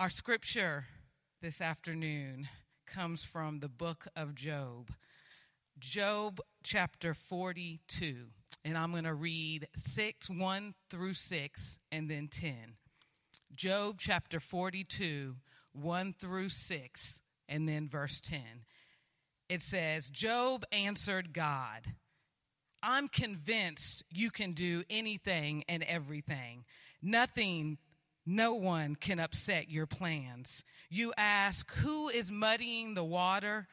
Our scripture this afternoon comes from the book of Job, Job chapter 42. And I'm going to read 6, 1 through 6, and then 10. Job chapter 42, 1 through 6, and then verse 10. It says, Job answered God, I'm convinced you can do anything and everything. Nothing no one can upset your plans. You ask, Who is muddying the water,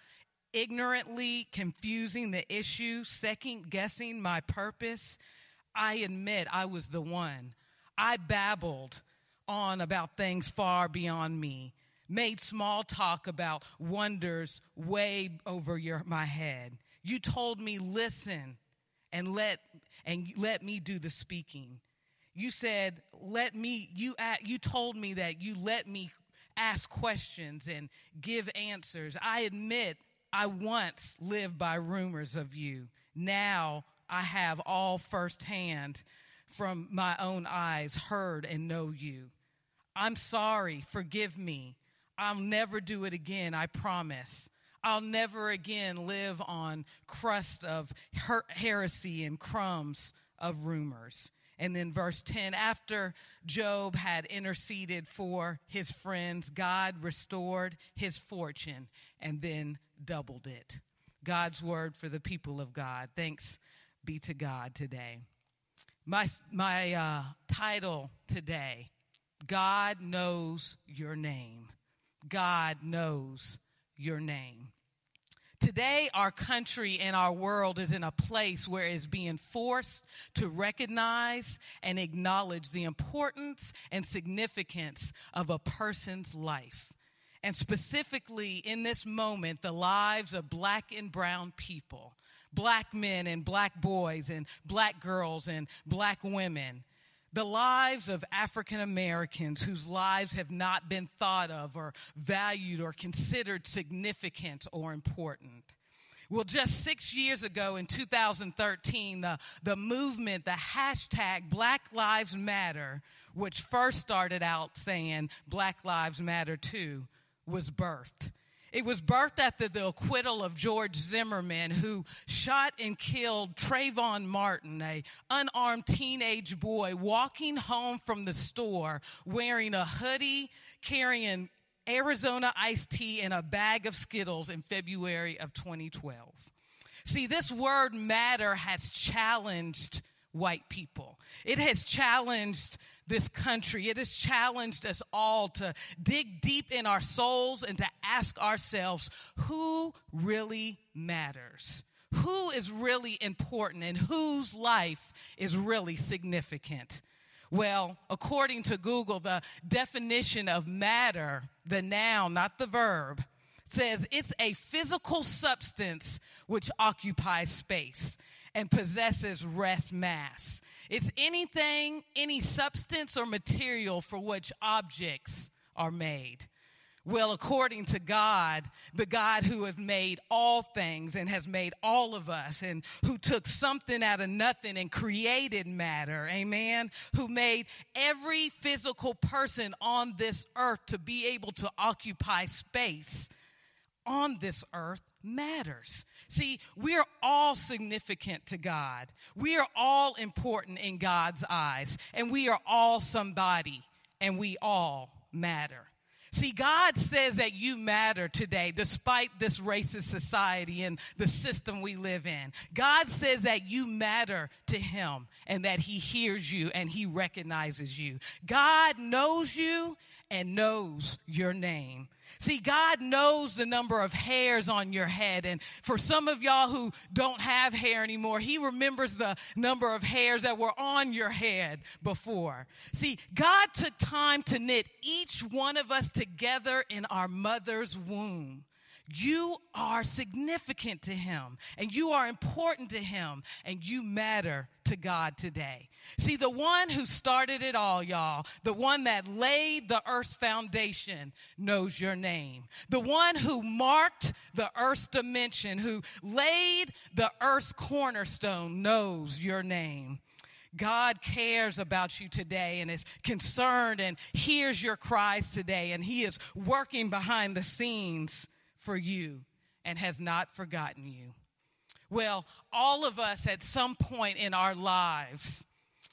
ignorantly confusing the issue, second guessing my purpose? I admit I was the one. I babbled on about things far beyond me, made small talk about wonders way over your, my head. You told me, listen and let, and let me do the speaking you said let me you you told me that you let me ask questions and give answers. I admit i once lived by rumors of you. Now i have all firsthand from my own eyes heard and know you. I'm sorry. Forgive me. I'll never do it again i promise. I'll never again live on crust of her- heresy and crumbs of rumors. And then verse 10 after Job had interceded for his friends, God restored his fortune and then doubled it. God's word for the people of God. Thanks be to God today. My, my uh, title today God knows your name. God knows your name. Today, our country and our world is in a place where it's being forced to recognize and acknowledge the importance and significance of a person's life. And specifically in this moment, the lives of black and brown people, black men and black boys and black girls and black women the lives of African Americans whose lives have not been thought of or valued or considered significant or important. Well, just six years ago in 2013, the, the movement, the hashtag Black Lives Matter, which first started out saying Black Lives Matter too, was birthed. It was birthed after the acquittal of George Zimmerman, who shot and killed Trayvon Martin, a unarmed teenage boy walking home from the store wearing a hoodie, carrying Arizona iced tea and a bag of Skittles in February of 2012. See, this word matter has challenged white people. It has challenged this country. It has challenged us all to dig deep in our souls and to ask ourselves who really matters? Who is really important and whose life is really significant? Well, according to Google, the definition of matter, the noun, not the verb, says it's a physical substance which occupies space and possesses rest mass. It's anything, any substance or material for which objects are made. Well, according to God, the God who has made all things and has made all of us, and who took something out of nothing and created matter, amen, who made every physical person on this earth to be able to occupy space on this earth matters. See, we are all significant to God. We are all important in God's eyes, and we are all somebody, and we all matter. See, God says that you matter today, despite this racist society and the system we live in. God says that you matter to Him and that He hears you and He recognizes you. God knows you and knows your name. See, God knows the number of hairs on your head. And for some of y'all who don't have hair anymore, He remembers the number of hairs that were on your head before. See, God took time to knit each one of us together in our mother's womb. You are significant to Him and you are important to Him and you matter to God today. See, the one who started it all, y'all, the one that laid the earth's foundation knows your name. The one who marked the earth's dimension, who laid the earth's cornerstone knows your name. God cares about you today and is concerned and hears your cries today, and He is working behind the scenes for you and has not forgotten you. Well, all of us at some point in our lives,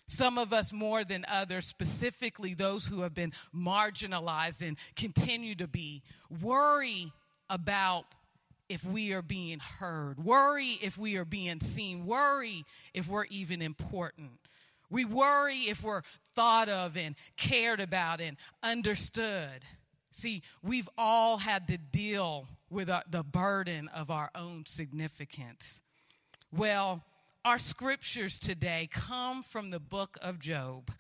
some of us more than others, specifically those who have been marginalized and continue to be, worry about if we are being heard, worry if we are being seen, worry if we're even important. We worry if we're thought of and cared about and understood. See, we've all had to deal with our, the burden of our own significance. Well, our scriptures today come from the book of Job.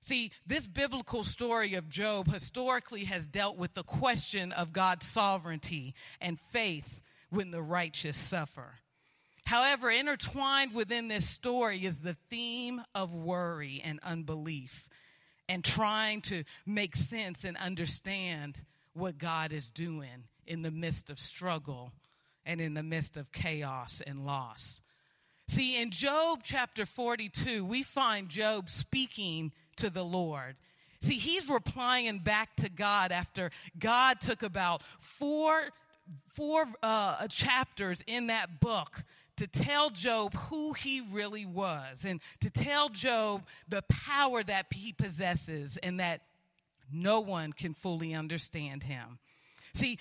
See, this biblical story of Job historically has dealt with the question of God's sovereignty and faith when the righteous suffer. However, intertwined within this story is the theme of worry and unbelief and trying to make sense and understand what God is doing in the midst of struggle and in the midst of chaos and loss. See, in Job chapter 42, we find Job speaking to the Lord. See, he's replying back to God after God took about four, four uh, chapters in that book to tell Job who he really was and to tell Job the power that he possesses and that no one can fully understand him. See,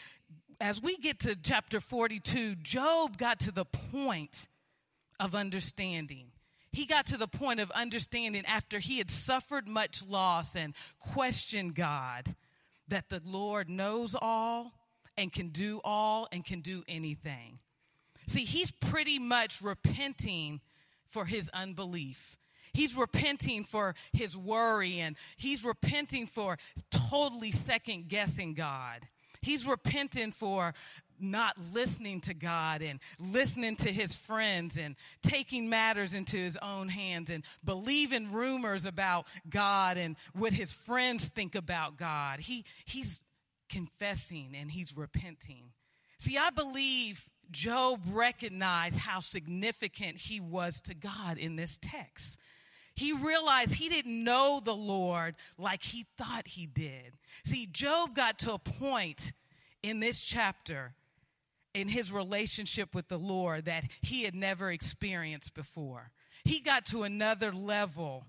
as we get to chapter 42, Job got to the point of understanding. He got to the point of understanding after he had suffered much loss and questioned God that the Lord knows all and can do all and can do anything. See, he's pretty much repenting for his unbelief. He's repenting for his worry and he's repenting for totally second guessing God. He's repenting for not listening to God and listening to his friends and taking matters into his own hands and believing rumors about God and what his friends think about God. He, he's confessing and he's repenting. See, I believe Job recognized how significant he was to God in this text. He realized he didn't know the Lord like he thought he did. See, Job got to a point in this chapter in his relationship with the Lord that he had never experienced before. He got to another level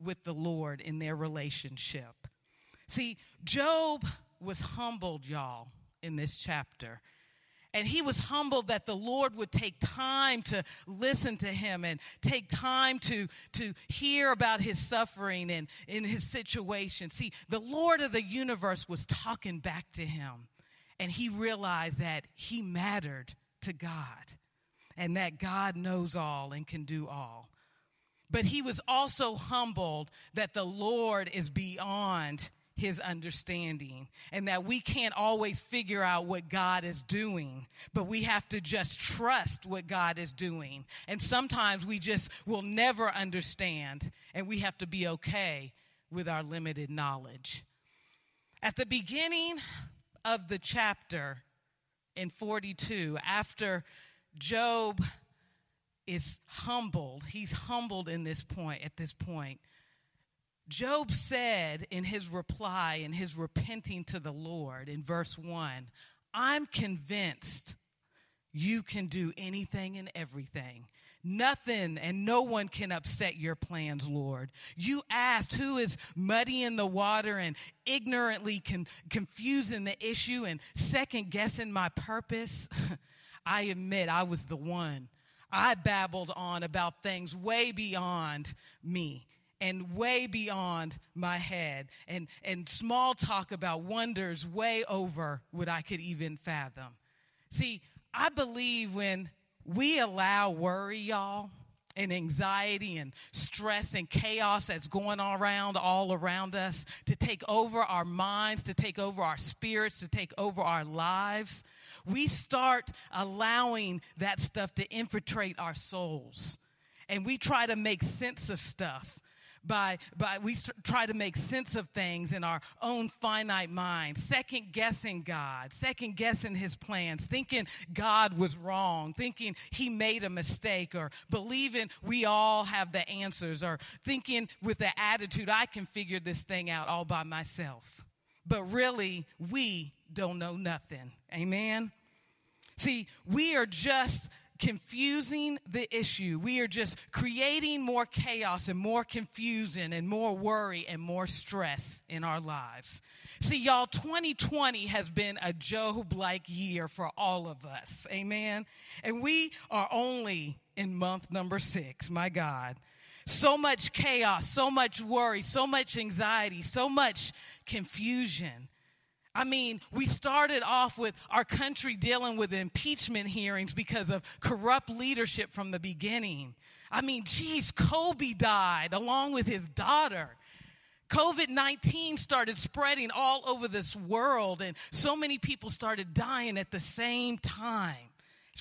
with the Lord in their relationship. See, Job was humbled, y'all, in this chapter. And he was humbled that the Lord would take time to listen to him and take time to, to hear about his suffering and in his situation. See, the Lord of the universe was talking back to him. And he realized that he mattered to God and that God knows all and can do all. But he was also humbled that the Lord is beyond his understanding and that we can't always figure out what God is doing, but we have to just trust what God is doing. And sometimes we just will never understand and we have to be okay with our limited knowledge. At the beginning of the chapter in 42, after Job is humbled, he's humbled in this point, at this point Job said in his reply, in his repenting to the Lord in verse 1, I'm convinced you can do anything and everything. Nothing and no one can upset your plans, Lord. You asked who is muddying the water and ignorantly con- confusing the issue and second guessing my purpose. I admit I was the one. I babbled on about things way beyond me and way beyond my head, and, and small talk about wonders way over what I could even fathom. See, I believe when we allow worry, y'all, and anxiety and stress and chaos that's going on around all around us to take over our minds, to take over our spirits, to take over our lives, we start allowing that stuff to infiltrate our souls. And we try to make sense of stuff by, by we try to make sense of things in our own finite mind, second guessing God, second guessing his plans, thinking God was wrong, thinking he made a mistake, or believing we all have the answers, or thinking with the attitude, I can figure this thing out all by myself. But really, we don't know nothing. Amen? See, we are just confusing the issue. We are just creating more chaos and more confusion and more worry and more stress in our lives. See, y'all, 2020 has been a Job like year for all of us. Amen. And we are only in month number six. My God. So much chaos, so much worry, so much anxiety, so much confusion. I mean, we started off with our country dealing with impeachment hearings because of corrupt leadership from the beginning. I mean, geez, Kobe died along with his daughter. COVID 19 started spreading all over this world, and so many people started dying at the same time.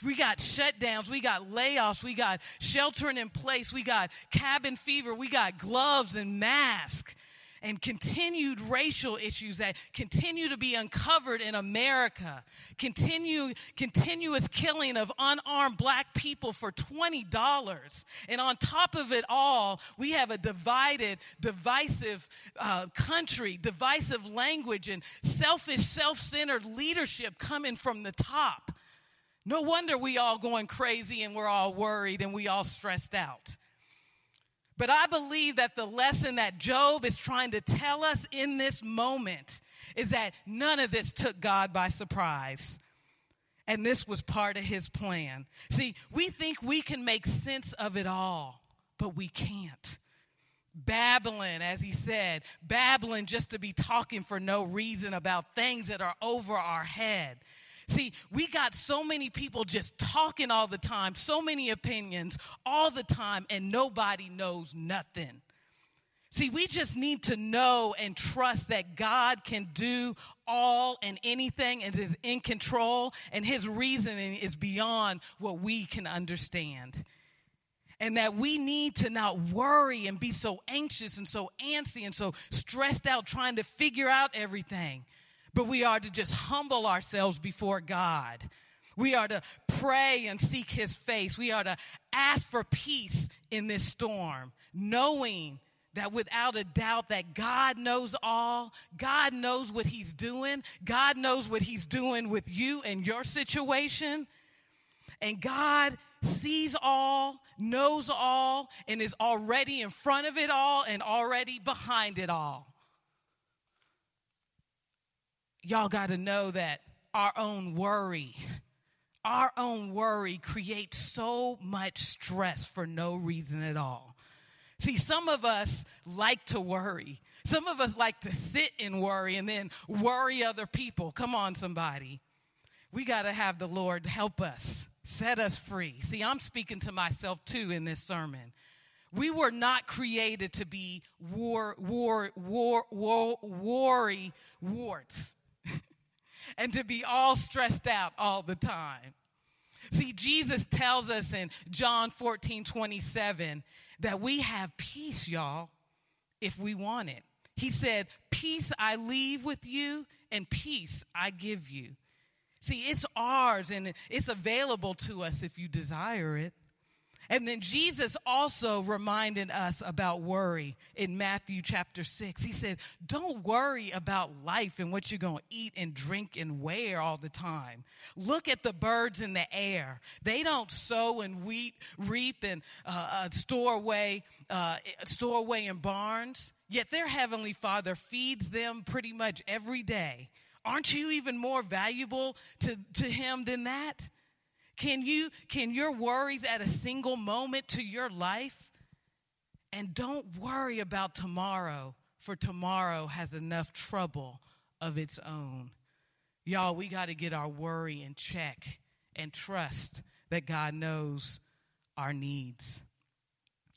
We got shutdowns, we got layoffs, we got sheltering in place, we got cabin fever, we got gloves and masks and continued racial issues that continue to be uncovered in America. Continue, continuous killing of unarmed black people for $20. And on top of it all, we have a divided, divisive uh, country, divisive language, and selfish, self centered leadership coming from the top. No wonder we all going crazy and we're all worried and we all stressed out. But I believe that the lesson that Job is trying to tell us in this moment is that none of this took God by surprise. And this was part of his plan. See, we think we can make sense of it all, but we can't. Babbling, as he said, babbling just to be talking for no reason about things that are over our head. See, we got so many people just talking all the time, so many opinions all the time, and nobody knows nothing. See, we just need to know and trust that God can do all and anything and is in control, and His reasoning is beyond what we can understand. And that we need to not worry and be so anxious and so antsy and so stressed out trying to figure out everything but we are to just humble ourselves before God. We are to pray and seek his face. We are to ask for peace in this storm, knowing that without a doubt that God knows all, God knows what he's doing, God knows what he's doing with you and your situation. And God sees all, knows all, and is already in front of it all and already behind it all y'all got to know that our own worry, our own worry creates so much stress for no reason at all. See, some of us like to worry. Some of us like to sit and worry and then worry other people. Come on, somebody. We got to have the Lord help us, set us free. See, I'm speaking to myself too in this sermon. We were not created to be war, war, war, war, worry warts and to be all stressed out all the time. See, Jesus tells us in John 14 27 that we have peace, y'all, if we want it. He said, Peace I leave with you, and peace I give you. See, it's ours and it's available to us if you desire it. And then Jesus also reminded us about worry in Matthew chapter 6. He said, Don't worry about life and what you're going to eat and drink and wear all the time. Look at the birds in the air. They don't sow and wheat, reap and uh, uh, store, away, uh, store away in barns, yet their heavenly Father feeds them pretty much every day. Aren't you even more valuable to, to Him than that? Can you can your worries add a single moment to your life And don't worry about tomorrow, for tomorrow has enough trouble of its own. Y'all, we got to get our worry in check and trust that God knows our needs.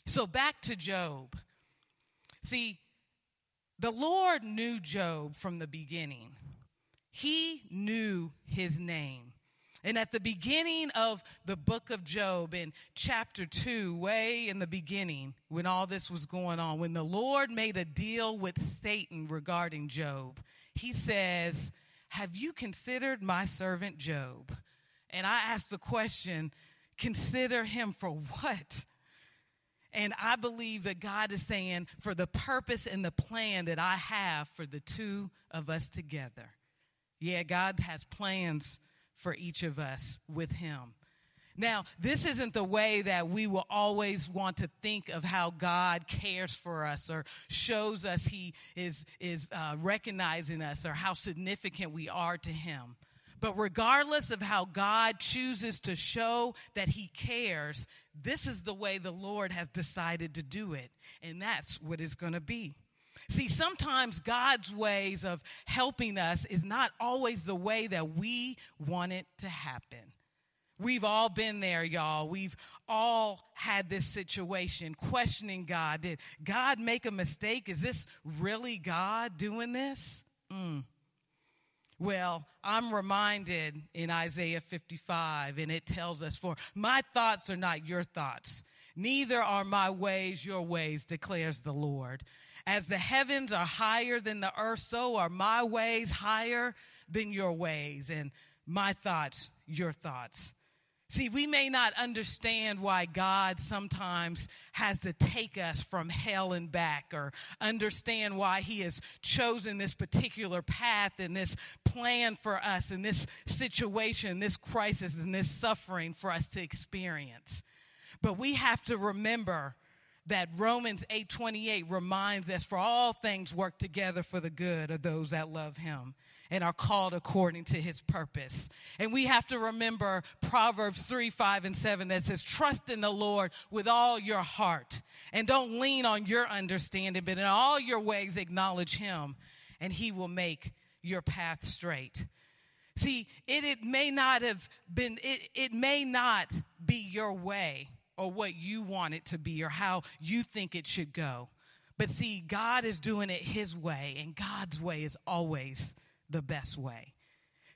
So back to Job. See, the Lord knew Job from the beginning. He knew his name. And at the beginning of the book of Job, in chapter 2, way in the beginning, when all this was going on, when the Lord made a deal with Satan regarding Job, he says, Have you considered my servant Job? And I asked the question, Consider him for what? And I believe that God is saying, For the purpose and the plan that I have for the two of us together. Yeah, God has plans for each of us with Him. Now, this isn't the way that we will always want to think of how God cares for us or shows us He is, is uh, recognizing us or how significant we are to Him. But regardless of how God chooses to show that He cares, this is the way the Lord has decided to do it. And that's what it's going to be. See, sometimes God's ways of helping us is not always the way that we want it to happen. We've all been there, y'all. We've all had this situation questioning God. Did God make a mistake? Is this really God doing this? Mm. Well, I'm reminded in Isaiah 55, and it tells us, For my thoughts are not your thoughts, neither are my ways your ways, declares the Lord. As the heavens are higher than the earth, so are my ways higher than your ways, and my thoughts your thoughts. See, we may not understand why God sometimes has to take us from hell and back, or understand why He has chosen this particular path and this plan for us, and this situation, this crisis, and this suffering for us to experience. But we have to remember that Romans 8:28 reminds us for all things work together for the good of those that love him and are called according to his purpose. And we have to remember Proverbs 3, 5, and 7 that says, Trust in the Lord with all your heart and don't lean on your understanding, but in all your ways acknowledge him, and he will make your path straight. See, it, it may not have been, it, it may not be your way or what you want it to be or how you think it should go. But see, God is doing it His way, and God's way is always the best way.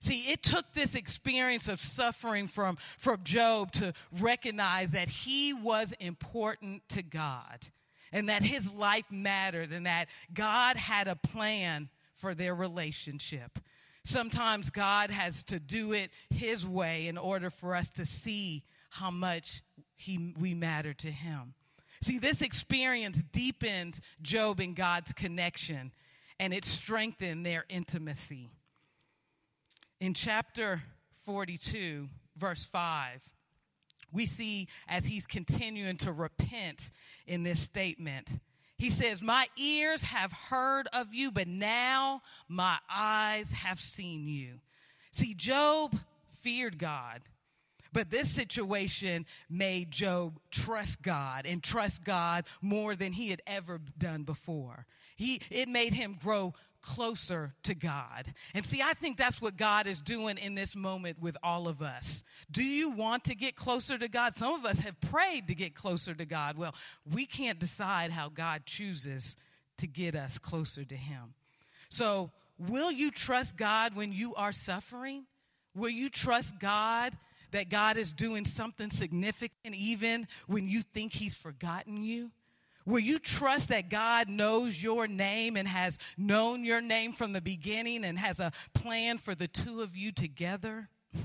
See, it took this experience of suffering from, from Job to recognize that he was important to God and that his life mattered and that God had a plan for their relationship. Sometimes God has to do it his way in order for us to see how much he, we matter to him. See, this experience deepened Job and God's connection, and it strengthened their intimacy. In chapter 42, verse 5, we see as he's continuing to repent in this statement, he says, My ears have heard of you, but now my eyes have seen you. See, Job feared God. But this situation made Job trust God and trust God more than he had ever done before. He, it made him grow closer to God. And see, I think that's what God is doing in this moment with all of us. Do you want to get closer to God? Some of us have prayed to get closer to God. Well, we can't decide how God chooses to get us closer to Him. So, will you trust God when you are suffering? Will you trust God that God is doing something significant even when you think He's forgotten you? Will you trust that God knows your name and has known your name from the beginning and has a plan for the two of you together?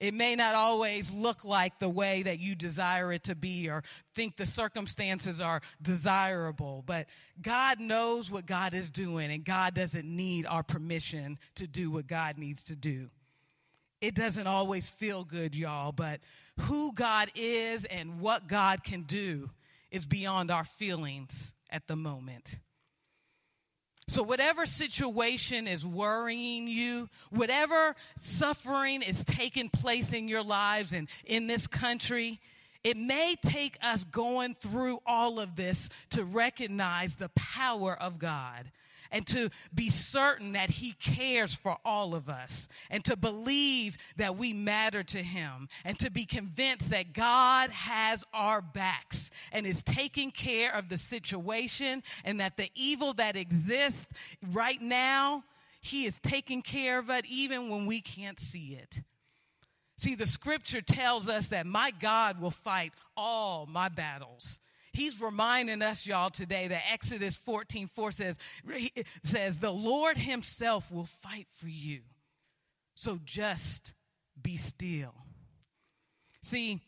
It may not always look like the way that you desire it to be or think the circumstances are desirable, but God knows what God is doing and God doesn't need our permission to do what God needs to do it doesn't always feel good, y'all, but who God is and what God can do is beyond our feelings at the moment. So, whatever situation is worrying you, whatever suffering is taking place in your lives and in this country, it may take us going through all of this to recognize the power of God and to be certain that He cares for all of us and to believe that we matter to Him and to be convinced that God has our backs and is taking care of the situation and that the evil that exists right now, He is taking care of it even when we can't see it. See, the scripture tells us that my God will fight all my battles. He's reminding us, y'all, today that Exodus 14 4 says, says, The Lord Himself will fight for you. So just be still. See,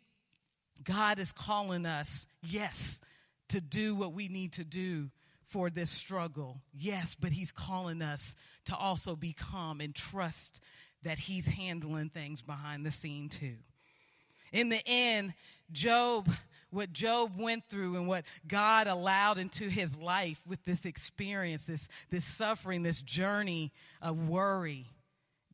God is calling us, yes, to do what we need to do for this struggle. Yes, but He's calling us to also be calm and trust that he's handling things behind the scene too. In the end, Job, what Job went through and what God allowed into his life with this experience, this, this suffering, this journey of worry,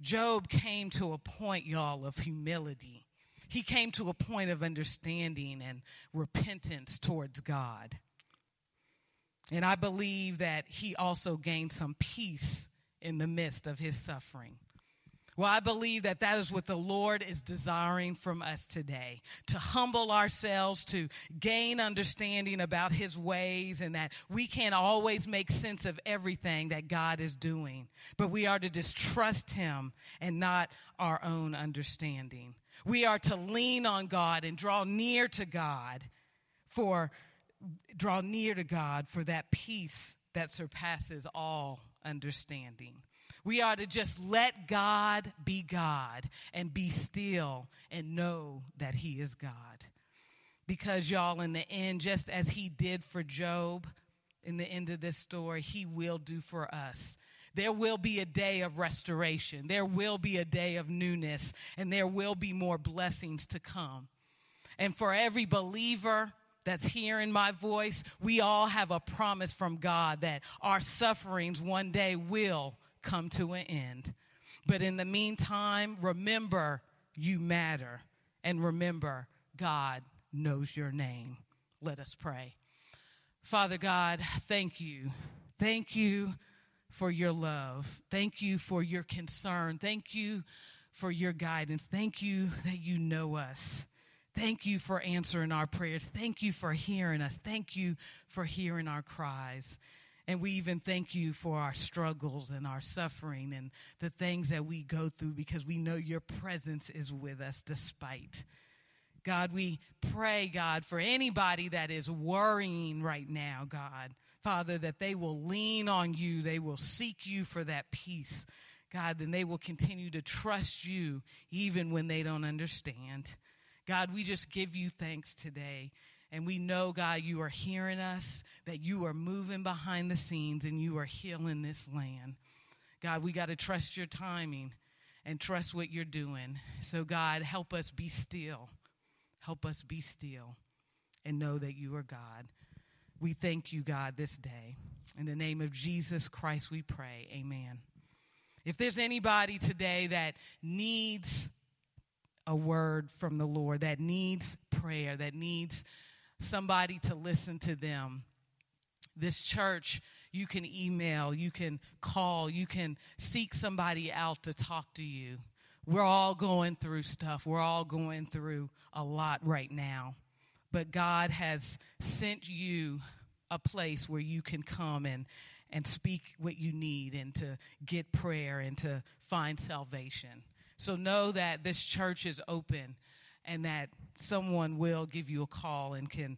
Job came to a point, y'all, of humility. He came to a point of understanding and repentance towards God. And I believe that he also gained some peace in the midst of his suffering. Well, I believe that that is what the Lord is desiring from us today to humble ourselves, to gain understanding about His ways, and that we can't always make sense of everything that God is doing. But we are to just trust Him and not our own understanding. We are to lean on God and draw near to God for draw near to God for that peace that surpasses all understanding. We are to just let God be God and be still and know that He is God. Because, y'all, in the end, just as He did for Job in the end of this story, He will do for us. There will be a day of restoration, there will be a day of newness, and there will be more blessings to come. And for every believer, that's hearing my voice, we all have a promise from God that our sufferings one day will come to an end. But in the meantime, remember you matter. And remember, God knows your name. Let us pray. Father God, thank you. Thank you for your love. Thank you for your concern. Thank you for your guidance. Thank you that you know us. Thank you for answering our prayers. Thank you for hearing us. Thank you for hearing our cries. And we even thank you for our struggles and our suffering and the things that we go through because we know your presence is with us despite. God, we pray, God, for anybody that is worrying right now, God, Father, that they will lean on you, they will seek you for that peace. God, then they will continue to trust you even when they don't understand. God, we just give you thanks today. And we know, God, you are hearing us, that you are moving behind the scenes and you are healing this land. God, we got to trust your timing and trust what you're doing. So, God, help us be still. Help us be still and know that you are God. We thank you, God, this day. In the name of Jesus Christ, we pray. Amen. If there's anybody today that needs a word from the Lord, that needs prayer, that needs somebody to listen to them. This church, you can email, you can call, you can seek somebody out to talk to you. We're all going through stuff. We're all going through a lot right now. But God has sent you a place where you can come and, and speak what you need and to get prayer and to find salvation. So know that this church is open and that someone will give you a call and can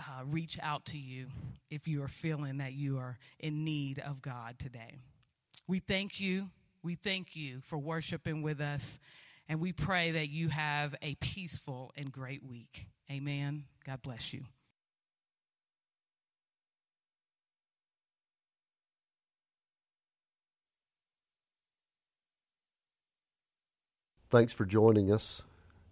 uh, reach out to you if you are feeling that you are in need of God today. We thank you. We thank you for worshiping with us, and we pray that you have a peaceful and great week. Amen. God bless you. Thanks for joining us.